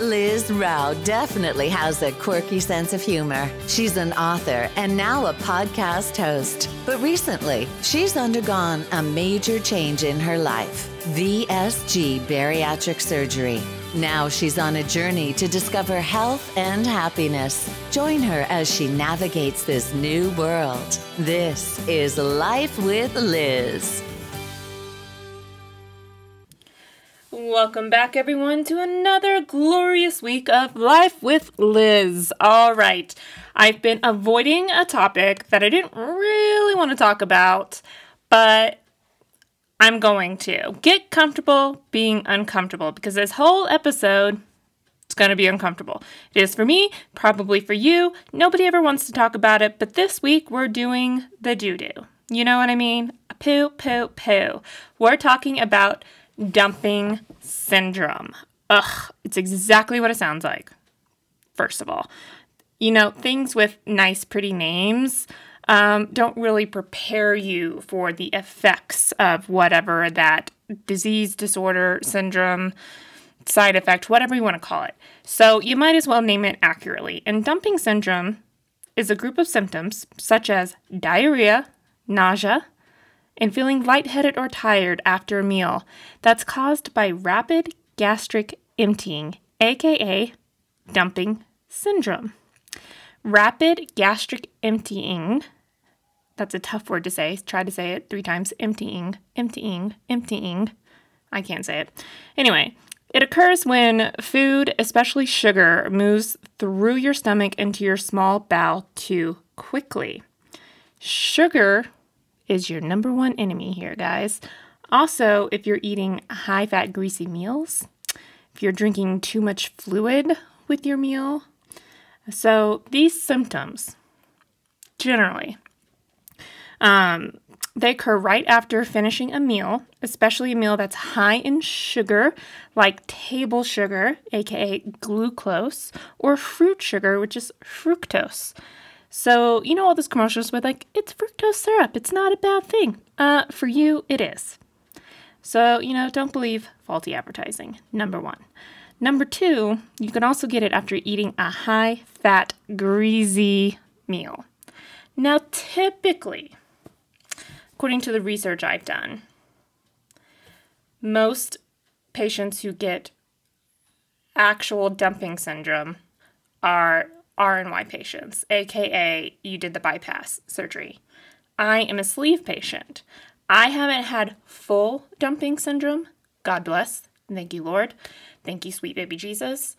Liz Rao definitely has a quirky sense of humor. She's an author and now a podcast host. But recently, she's undergone a major change in her life VSG bariatric surgery. Now she's on a journey to discover health and happiness. Join her as she navigates this new world. This is Life with Liz. Welcome back, everyone, to another glorious week of Life with Liz. All right, I've been avoiding a topic that I didn't really want to talk about, but I'm going to. Get comfortable being uncomfortable because this whole episode is going to be uncomfortable. It is for me, probably for you. Nobody ever wants to talk about it, but this week we're doing the doo doo. You know what I mean? Poo, poo, poo. We're talking about dumping syndrome. Ugh, it's exactly what it sounds like. First of all, you know, things with nice, pretty names um, don't really prepare you for the effects of whatever that disease, disorder, syndrome, side effect, whatever you want to call it. So you might as well name it accurately. And dumping syndrome is a group of symptoms such as diarrhea, nausea, and feeling lightheaded or tired after a meal that's caused by rapid gastric emptying, aka dumping syndrome. Rapid gastric emptying, that's a tough word to say. Try to say it three times emptying, emptying, emptying. I can't say it. Anyway, it occurs when food, especially sugar, moves through your stomach into your small bowel too quickly. Sugar is your number one enemy here, guys. Also, if you're eating high fat, greasy meals, if you're drinking too much fluid with your meal. So, these symptoms generally um, they occur right after finishing a meal, especially a meal that's high in sugar, like table sugar, aka glucose, or fruit sugar, which is fructose. So, you know, all those commercials with like, it's fructose syrup, it's not a bad thing. Uh, for you, it is. So, you know, don't believe faulty advertising, number one. Number two, you can also get it after eating a high fat, greasy meal. Now, typically, according to the research I've done, most patients who get actual dumping syndrome are RNY patients, aka you did the bypass surgery. I am a sleeve patient. I haven't had full dumping syndrome. God bless. Thank you, Lord. Thank you, sweet baby Jesus.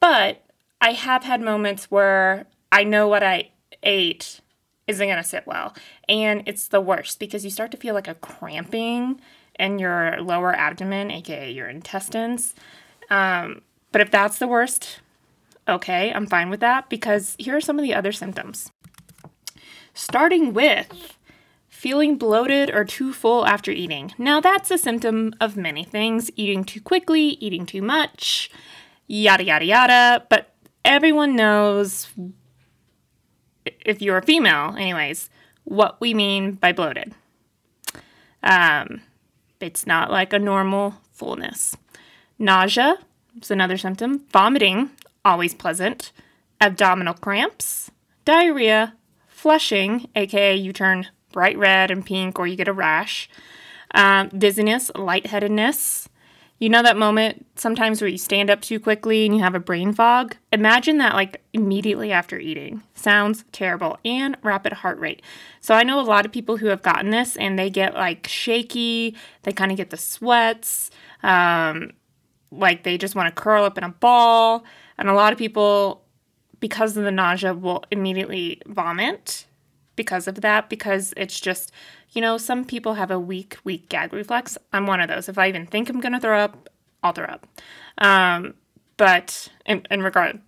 But I have had moments where I know what I ate isn't going to sit well. And it's the worst because you start to feel like a cramping in your lower abdomen, aka your intestines. Um, but if that's the worst, okay, I'm fine with that because here are some of the other symptoms. Starting with feeling bloated or too full after eating. Now, that's a symptom of many things eating too quickly, eating too much, yada, yada, yada. But everyone knows, if you're a female, anyways, what we mean by bloated. Um, it's not like a normal fullness. Nausea is another symptom. Vomiting always pleasant, abdominal cramps, diarrhea, flushing, aka you turn bright red and pink or you get a rash, um, dizziness, lightheadedness. You know that moment sometimes where you stand up too quickly and you have a brain fog? Imagine that like immediately after eating. Sounds terrible. And rapid heart rate. So I know a lot of people who have gotten this and they get like shaky, they kind of get the sweats, um, like they just want to curl up in a ball. And a lot of people, because of the nausea, will immediately vomit because of that, because it's just, you know, some people have a weak, weak gag reflex. I'm one of those. If I even think I'm going to throw up, I'll throw up. Um, but in, in regard,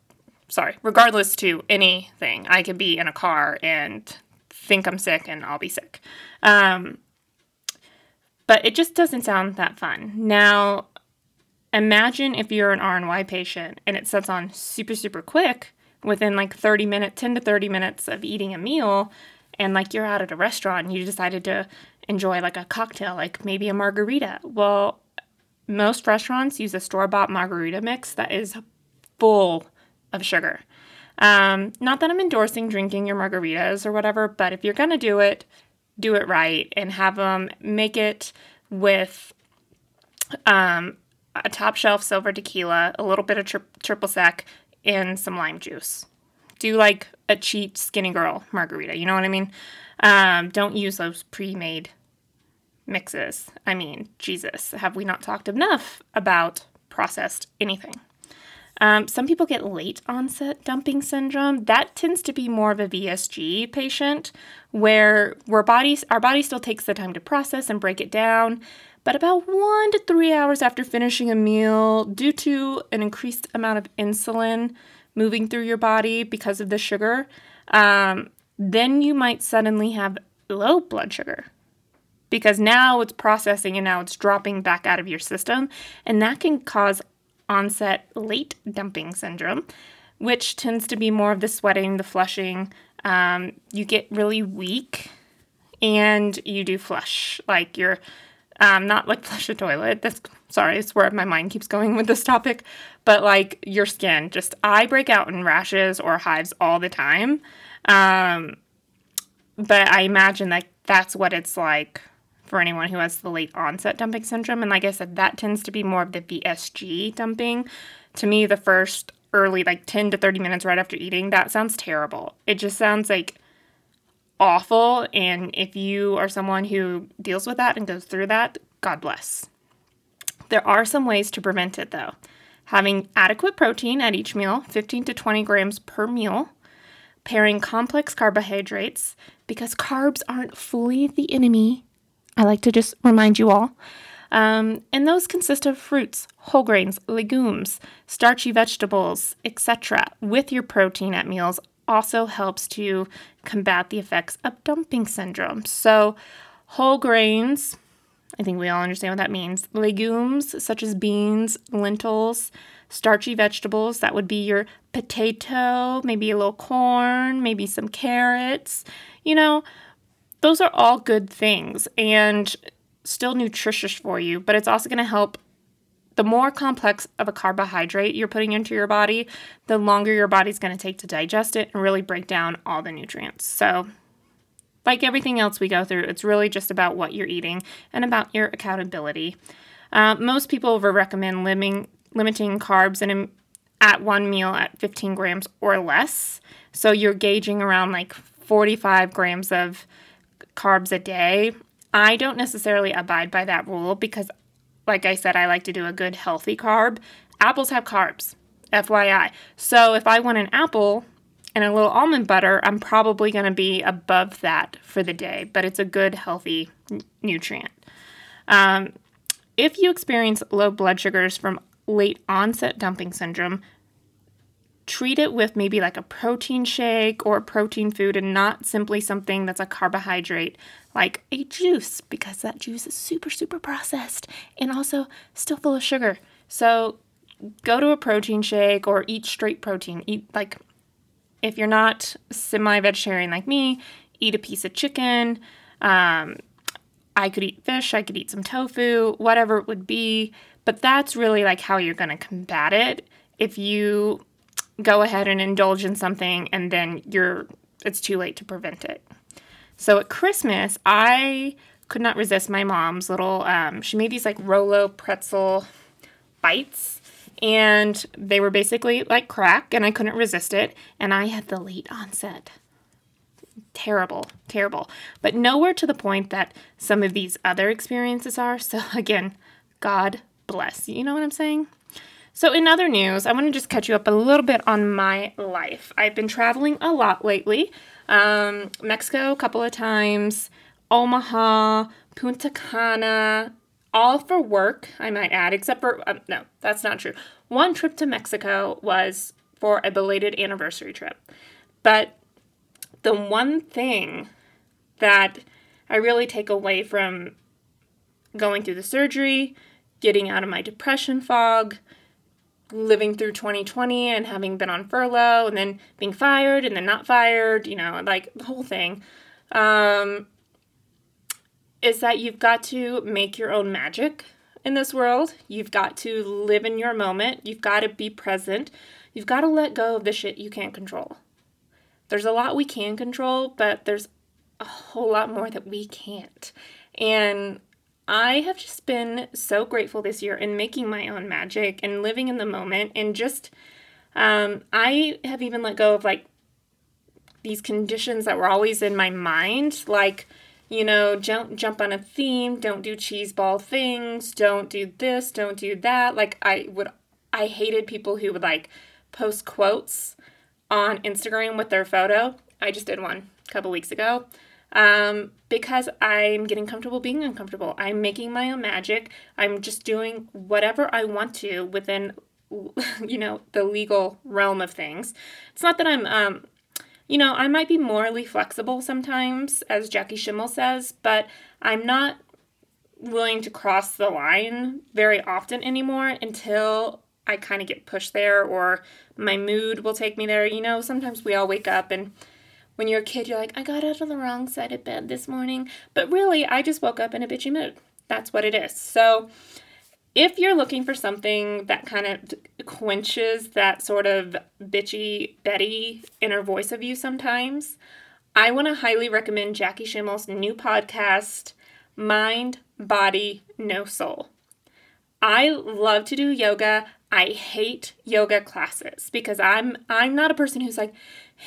sorry, regardless to anything, I could be in a car and think I'm sick and I'll be sick. Um, but it just doesn't sound that fun. Now, Imagine if you're an RNY patient and it sets on super, super quick within like 30 minutes, 10 to 30 minutes of eating a meal, and like you're out at a restaurant and you decided to enjoy like a cocktail, like maybe a margarita. Well, most restaurants use a store bought margarita mix that is full of sugar. Um, not that I'm endorsing drinking your margaritas or whatever, but if you're gonna do it, do it right and have them make it with um, a top shelf silver tequila, a little bit of tri- triple sec, and some lime juice. Do like a cheap skinny girl margarita. You know what I mean? Um, don't use those pre-made mixes. I mean, Jesus, have we not talked enough about processed anything? Um, some people get late onset dumping syndrome. That tends to be more of a VSG patient, where our bodies our body still takes the time to process and break it down. But about one to three hours after finishing a meal, due to an increased amount of insulin moving through your body because of the sugar, um, then you might suddenly have low blood sugar because now it's processing and now it's dropping back out of your system. And that can cause onset late dumping syndrome, which tends to be more of the sweating, the flushing. Um, you get really weak and you do flush. Like you're um, not like flush a toilet. That's sorry, it's where my mind keeps going with this topic. But like your skin, just I break out in rashes or hives all the time. Um, but I imagine that that's what it's like for anyone who has the late onset dumping syndrome. And like I said, that tends to be more of the VSG dumping. To me, the first early, like 10 to 30 minutes right after eating, that sounds terrible. It just sounds like awful. And if you are someone who deals with that and goes through that, God bless. There are some ways to prevent it though. Having adequate protein at each meal, 15 to 20 grams per meal, pairing complex carbohydrates, because carbs aren't fully the enemy I like to just remind you all. Um, and those consist of fruits, whole grains, legumes, starchy vegetables, etc. With your protein at meals also helps to combat the effects of dumping syndrome. So, whole grains, I think we all understand what that means. Legumes such as beans, lentils, starchy vegetables, that would be your potato, maybe a little corn, maybe some carrots. You know, those are all good things and still nutritious for you, but it's also going to help. The more complex of a carbohydrate you're putting into your body, the longer your body's going to take to digest it and really break down all the nutrients. So, like everything else we go through, it's really just about what you're eating and about your accountability. Uh, most people will recommend limiting limiting carbs in at one meal at 15 grams or less. So you're gauging around like 45 grams of carbs a day. I don't necessarily abide by that rule because, like I said, I like to do a good healthy carb. Apples have carbs, FYI. So if I want an apple and a little almond butter, I'm probably going to be above that for the day, but it's a good healthy n- nutrient. Um, if you experience low blood sugars from late onset dumping syndrome, treat it with maybe like a protein shake or a protein food and not simply something that's a carbohydrate like a juice because that juice is super, super processed and also still full of sugar. So go to a protein shake or eat straight protein. Eat like, if you're not semi vegetarian like me, eat a piece of chicken. Um, I could eat fish, I could eat some tofu, whatever it would be. But that's really like how you're going to combat it. If you go ahead and indulge in something and then you're it's too late to prevent it. So at Christmas, I could not resist my mom's little um, she made these like Rolo pretzel bites and they were basically like crack and I couldn't resist it and I had the late onset. Terrible, terrible. But nowhere to the point that some of these other experiences are. So again, God bless. You know what I'm saying? So, in other news, I want to just catch you up a little bit on my life. I've been traveling a lot lately. Um, Mexico a couple of times, Omaha, Punta Cana, all for work, I might add, except for, um, no, that's not true. One trip to Mexico was for a belated anniversary trip. But the one thing that I really take away from going through the surgery, getting out of my depression fog, living through 2020 and having been on furlough and then being fired and then not fired, you know, like the whole thing, um, is that you've got to make your own magic in this world. You've got to live in your moment. You've got to be present. You've got to let go of the shit you can't control. There's a lot we can control, but there's a whole lot more that we can't. And I have just been so grateful this year in making my own magic and living in the moment and just um, I have even let go of like these conditions that were always in my mind, like, you know, don't jump on a theme, don't do cheese ball things, don't do this, don't do that. Like I would I hated people who would like post quotes on Instagram with their photo. I just did one a couple weeks ago. Um, because I'm getting comfortable being uncomfortable. I'm making my own magic. I'm just doing whatever I want to within you know, the legal realm of things. It's not that I'm, um, you know, I might be morally flexible sometimes, as Jackie Schimmel says, but I'm not willing to cross the line very often anymore until I kind of get pushed there or my mood will take me there. You know, sometimes we all wake up and when you're a kid, you're like, I got out of the wrong side of bed this morning. But really, I just woke up in a bitchy mood. That's what it is. So, if you're looking for something that kind of quenches that sort of bitchy Betty inner voice of you sometimes, I want to highly recommend Jackie Schimmel's new podcast, Mind, Body, No Soul. I love to do yoga. I hate yoga classes because I'm I'm not a person who's like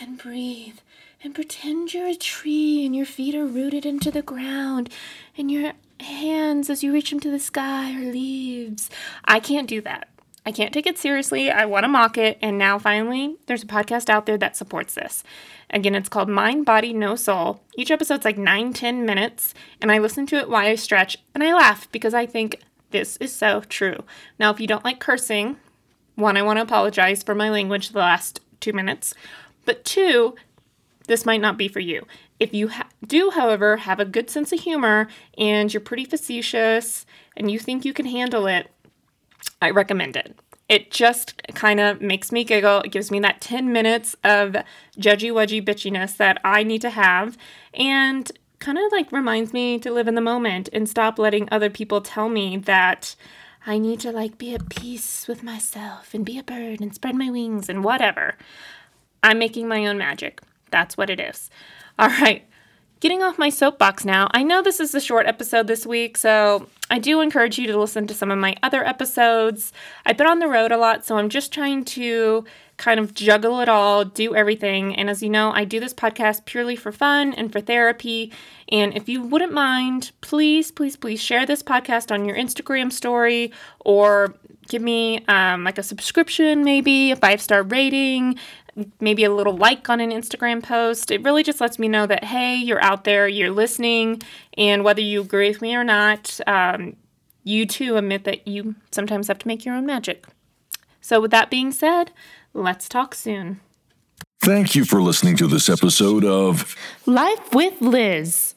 and breathe and pretend you're a tree and your feet are rooted into the ground and your hands as you reach them to the sky are leaves. I can't do that. I can't take it seriously. I want to mock it. And now finally, there's a podcast out there that supports this. Again, it's called Mind, Body, No Soul. Each episode's like nine, ten minutes. And I listen to it while I stretch and I laugh because I think this is so true. Now, if you don't like cursing, one, I want to apologize for my language the last two minutes. But two, this might not be for you. If you ha- do, however, have a good sense of humor and you're pretty facetious and you think you can handle it, I recommend it. It just kind of makes me giggle. It gives me that 10 minutes of judgy wudgy bitchiness that I need to have and kind of like reminds me to live in the moment and stop letting other people tell me that I need to like be at peace with myself and be a bird and spread my wings and whatever. I'm making my own magic. That's what it is. All right. Getting off my soapbox now. I know this is a short episode this week, so I do encourage you to listen to some of my other episodes. I've been on the road a lot, so I'm just trying to kind of juggle it all, do everything. And as you know, I do this podcast purely for fun and for therapy. And if you wouldn't mind, please, please, please share this podcast on your Instagram story or give me um, like a subscription, maybe a five star rating maybe a little like on an Instagram post. It really just lets me know that, hey, you're out there, you're listening, and whether you agree with me or not, um, you too admit that you sometimes have to make your own magic. So, with that being said, let's talk soon. Thank you for listening to this episode of Life with Liz.